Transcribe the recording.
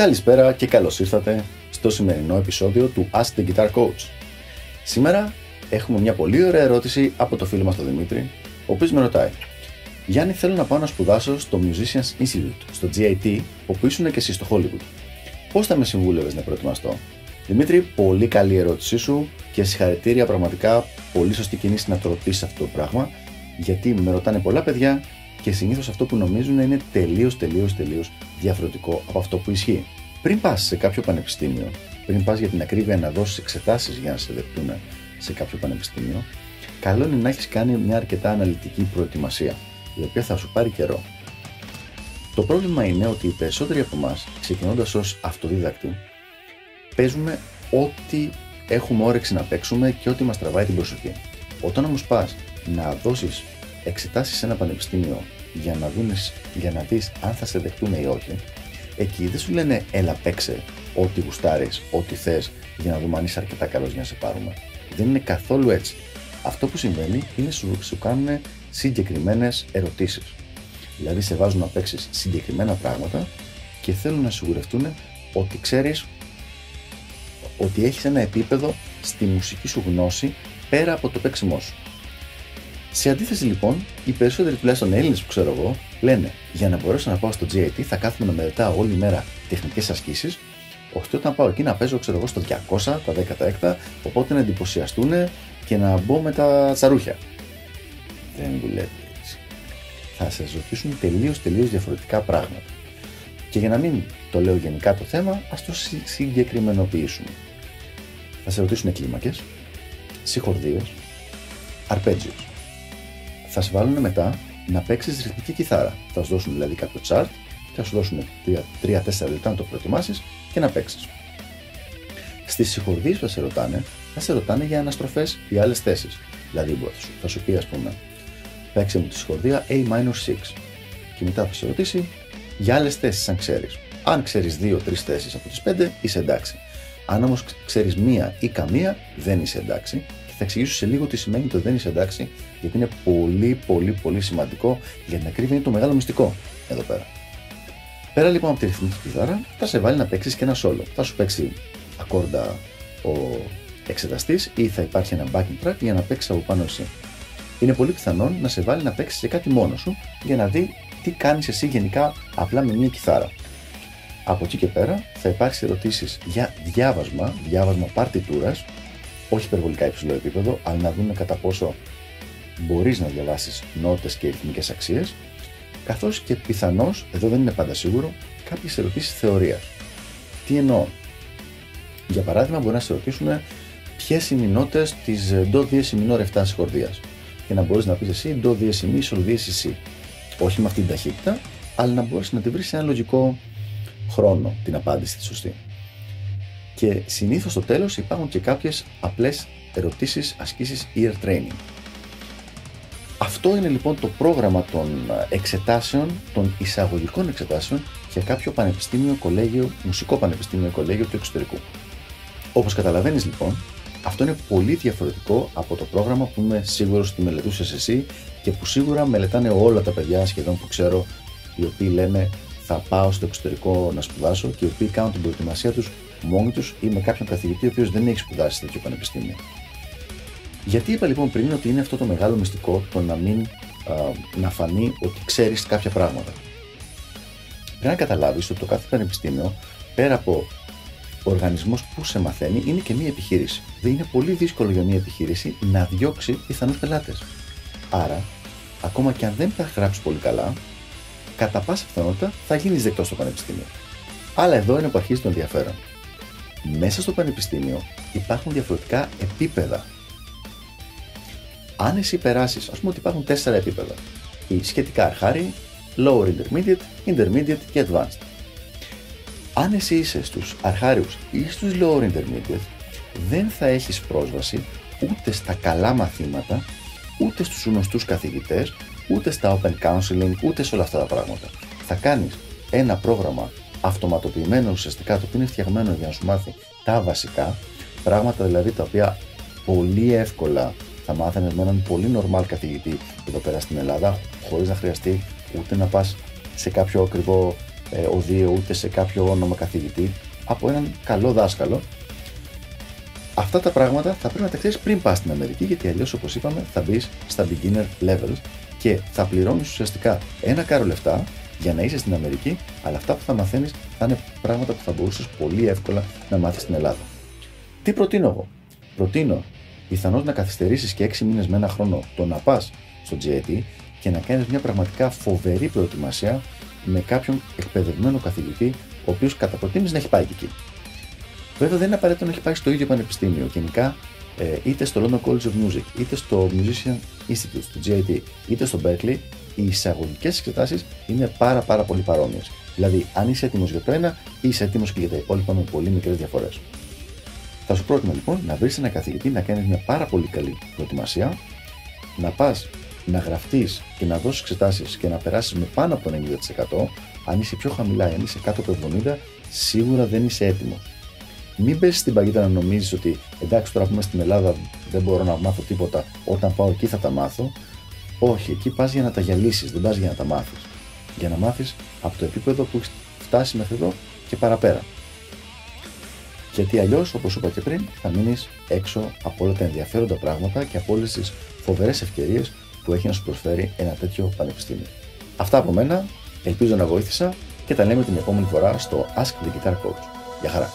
Καλησπέρα και καλώς ήρθατε στο σημερινό επεισόδιο του Ask the Guitar Coach. Σήμερα έχουμε μια πολύ ωραία ερώτηση από το φίλο μας τον Δημήτρη, ο οποίος με ρωτάει Γιάννη θέλω να πάω να σπουδάσω στο Musicians Institute, στο GIT, όπου ήσουν και εσύ στο Hollywood. Πώς θα με συμβούλευες να προετοιμαστώ; Δημήτρη, πολύ καλή ερώτησή σου και συγχαρητήρια πραγματικά πολύ σωστή κινήση να το ρωτήσεις αυτό το πράγμα γιατί με ρωτάνε πολλά παιδιά και συνήθως αυτό που νομίζουν είναι τελείως τελείως τελείως διαφορετικό από αυτό που ισχύει. Πριν πας σε κάποιο πανεπιστήμιο, πριν πας για την ακρίβεια να δώσεις εξετάσεις για να σε δεχτούν σε κάποιο πανεπιστήμιο, καλό είναι να έχεις κάνει μια αρκετά αναλυτική προετοιμασία, η οποία θα σου πάρει καιρό. Το πρόβλημα είναι ότι οι περισσότεροι από εμάς, ξεκινώντας ως αυτοδίδακτοι, παίζουμε ό,τι έχουμε όρεξη να παίξουμε και ό,τι μας τραβάει την προσοχή. Όταν όμως πας να δώσεις εξετάσεις σε ένα πανεπιστήμιο για να, δούνες, για να δεις αν θα σε δεχτούν ή όχι, εκεί δεν σου λένε έλα παίξε ό,τι γουστάρεις, ό,τι θες για να δούμε αν είσαι αρκετά καλός για να σε πάρουμε. Δεν είναι καθόλου έτσι. Αυτό που συμβαίνει είναι σου, σου κάνουν συγκεκριμένες ερωτήσεις. Δηλαδή σε βάζουν να παίξεις συγκεκριμένα πράγματα και θέλουν να σιγουρευτούν ότι ξέρεις ότι έχεις ένα επίπεδο στη μουσική σου γνώση πέρα από το παίξιμό σου. Σε αντίθεση λοιπόν, οι περισσότεροι τουλάχιστον Έλληνες που ξέρω εγώ λένε για να μπορέσω να πάω στο GIT θα κάθομαι να μελετάω όλη μέρα τεχνικές ασκήσεις, ώστε όταν πάω εκεί να παίζω ξέρω εγώ στο 200, τα 16, οπότε να εντυπωσιαστούν και να μπω με τα τσαρούχια. Δεν δουλεύει έτσι. Θα σας ρωτήσουν τελείως τελείως διαφορετικά πράγματα. Και για να μην το λέω γενικά το θέμα, ας το συγκεκριμενοποιήσουμε. Θα σε ρωτήσουν κλίμακε, συγχορδίες, αρπέτζιους θα σε βάλουν μετά να παίξεις ρυθμική κιθάρα. Θα σου δώσουν δηλαδή κάποιο chart και θα σου δώσουν 3-4 λεπτά να το προετοιμάσεις και να παίξεις. Στις συγχορδίες που θα σε ρωτάνε, θα σε ρωτάνε για αναστροφές ή άλλες θέσεις. Δηλαδή, θα σου πει, ας πούμε, παίξε μου τη συγχορδία A-6 και μετά θα σε ρωτήσει για άλλες θέσεις, αν ξέρεις. Αν ξέρεις 2-3 θέσεις από τις 5, είσαι εντάξει. Αν όμως ξέρεις μία ή καμία, δεν είσαι εντάξει θα εξηγήσω σε λίγο τι σημαίνει το δεν είσαι εντάξει, γιατί είναι πολύ πολύ πολύ σημαντικό για την ακρίβεια είναι το μεγάλο μυστικό εδώ πέρα. Πέρα λοιπόν από τη ρυθμική κιθάρα, θα σε βάλει να παίξεις και ένα solo. Θα σου παίξει ακόρντα ο εξεταστής ή θα υπάρχει ένα backing track για να παίξεις από πάνω εσύ. Είναι πολύ πιθανόν να σε βάλει να παίξεις και κάτι μόνο σου για να δει τι κάνεις εσύ γενικά απλά με μια κιθάρα. Από εκεί και πέρα θα υπάρξει ερωτήσεις για διάβασμα, διάβασμα παρτιτούρας όχι υπερβολικά υψηλό επίπεδο, αλλά να δούμε κατά πόσο μπορείς να διαβάσεις νότες και ρυθμικές αξίες, καθώς και πιθανώς, εδώ δεν είναι πάντα σίγουρο, κάποιες ερωτήσεις θεωρίας. Τι εννοώ; Για παράδειγμα, μπορεί να σε ρωτήσουν ποιες είναι οι νότες της Do Dies Minor 7 χορδίας. Και να μπορείς να πεις εσύ Do Dies Mi Sol Dies Si. Όχι με αυτή την ταχύτητα, αλλά να μπορείς να τη βρεις σε ένα λογικό χρόνο την απάντηση τη σωστή και συνήθως στο τέλος υπάρχουν και κάποιες απλές ερωτήσεις, ασκήσεις ear training. Αυτό είναι λοιπόν το πρόγραμμα των εξετάσεων, των εισαγωγικών εξετάσεων για κάποιο πανεπιστήμιο, κολέγιο, μουσικό πανεπιστήμιο, κολέγιο του εξωτερικού. Όπως καταλαβαίνεις λοιπόν, αυτό είναι πολύ διαφορετικό από το πρόγραμμα που είμαι σίγουρος ότι μελετούσες εσύ και που σίγουρα μελετάνε όλα τα παιδιά σχεδόν που ξέρω οι οποίοι λένε θα πάω στο εξωτερικό να σπουδάσω και οι οποίοι κάνουν την προετοιμασία τους μόνοι τους ή με κάποιον καθηγητή ο οποίος δεν έχει σπουδάσει σε τέτοιο πανεπιστήμιο. Γιατί είπα λοιπόν πριν ότι είναι αυτό το μεγάλο μυστικό το να μην α, να φανεί ότι ξέρεις κάποια πράγματα. Πρέπει να καταλάβεις ότι το κάθε πανεπιστήμιο, πέρα από ο οργανισμός που σε μαθαίνει, είναι και μία επιχείρηση. Δεν είναι πολύ δύσκολο για μία επιχείρηση να διώξει πιθανούς πελάτες. Άρα, ακόμα και αν δεν τα γράψεις πολύ καλά, κατά πάσα πιθανότητα θα γίνεις δεκτός στο πανεπιστήμιο. Αλλά εδώ είναι που αρχίζει το ενδιαφέρον μέσα στο πανεπιστήμιο υπάρχουν διαφορετικά επίπεδα. Αν εσύ περάσεις, ας πούμε ότι υπάρχουν τέσσερα επίπεδα. Η σχετικά αρχάρη, lower intermediate, intermediate και advanced. Αν εσύ είσαι στους αρχάριους ή στους lower intermediate, δεν θα έχεις πρόσβαση ούτε στα καλά μαθήματα, ούτε στους γνωστούς καθηγητές, ούτε στα open counseling, ούτε σε όλα αυτά τα πράγματα. Θα κάνεις ένα πρόγραμμα αυτοματοποιημένο ουσιαστικά, το οποίο είναι φτιαγμένο για να σου μάθει τα βασικά, πράγματα δηλαδή τα οποία πολύ εύκολα θα μάθαινες με έναν πολύ normal καθηγητή εδώ πέρα στην Ελλάδα, χωρίς να χρειαστεί ούτε να πας σε κάποιο ακριβό ε, οδείο ούτε σε κάποιο όνομα καθηγητή από έναν καλό δάσκαλο. Αυτά τα πράγματα θα πρέπει να τα ξέρεις πριν πας στην Αμερική, γιατί αλλιώς όπως είπαμε θα μπεις στα beginner levels και θα πληρώνεις ουσιαστικά ένα κάρο λεφτά για να είσαι στην Αμερική, αλλά αυτά που θα μαθαίνεις θα είναι πράγματα που θα μπορούσες πολύ εύκολα να μάθεις στην Ελλάδα. Τι προτείνω εγώ; Προτείνω πιθανώς να καθυστερήσεις και 6 μήνες με ένα χρόνο το να πας στο GAT και να κάνεις μια πραγματικά φοβερή προετοιμασία με κάποιον εκπαιδευμένο καθηγητή, ο οποίος κατά προτίμηση να έχει πάει εκεί. Βέβαια δεν είναι απαραίτητο να έχει πάει στο ίδιο πανεπιστήμιο. Γενικά, ε, είτε στο London College of Music, είτε στο Musician Institute, στο GIT, είτε στο Berkeley, οι εισαγωγικές εξετάσεις είναι πάρα, πάρα πολύ παρόμοιες. Δηλαδή, αν είσαι έτοιμος για το ένα, είσαι έτοιμος και για τα υπόλοιπα με πολύ μικρές διαφορές. Θα σου πρότεινα λοιπόν να βρεις ένα καθηγητή να κάνει μια πάρα πολύ καλή προετοιμασία, να πας να γραφτείς και να δώσεις εξετάσεις και να περάσεις με πάνω από το 90%, αν είσαι πιο χαμηλά, αν είσαι κάτω από το 70%, σίγουρα δεν είσαι έτοιμος. Μην πέσει στην παγίδα να νομίζεις ότι εντάξει, τώρα που είμαι στην Ελλάδα δεν μπορώ να μάθω τίποτα, όταν πάω εκεί θα τα μάθω. Όχι, εκεί πας για να τα γυαλίσεις, δεν πας για να τα μάθεις. Για να μάθεις από το επίπεδο που έχεις φτάσει μέχρι εδώ και παραπέρα. Γιατί αλλιώς, όπως είπα και πριν, θα μείνεις έξω από όλα τα ενδιαφέροντα πράγματα και από όλες τις φοβερές ευκαιρίες που έχει να σου προσφέρει ένα τέτοιο πανεπιστήμιο. Αυτά από μένα, ελπίζω να βοήθησα και τα λέμε την επόμενη φορά στο Ask the Guitar Coach. Γεια χαρά!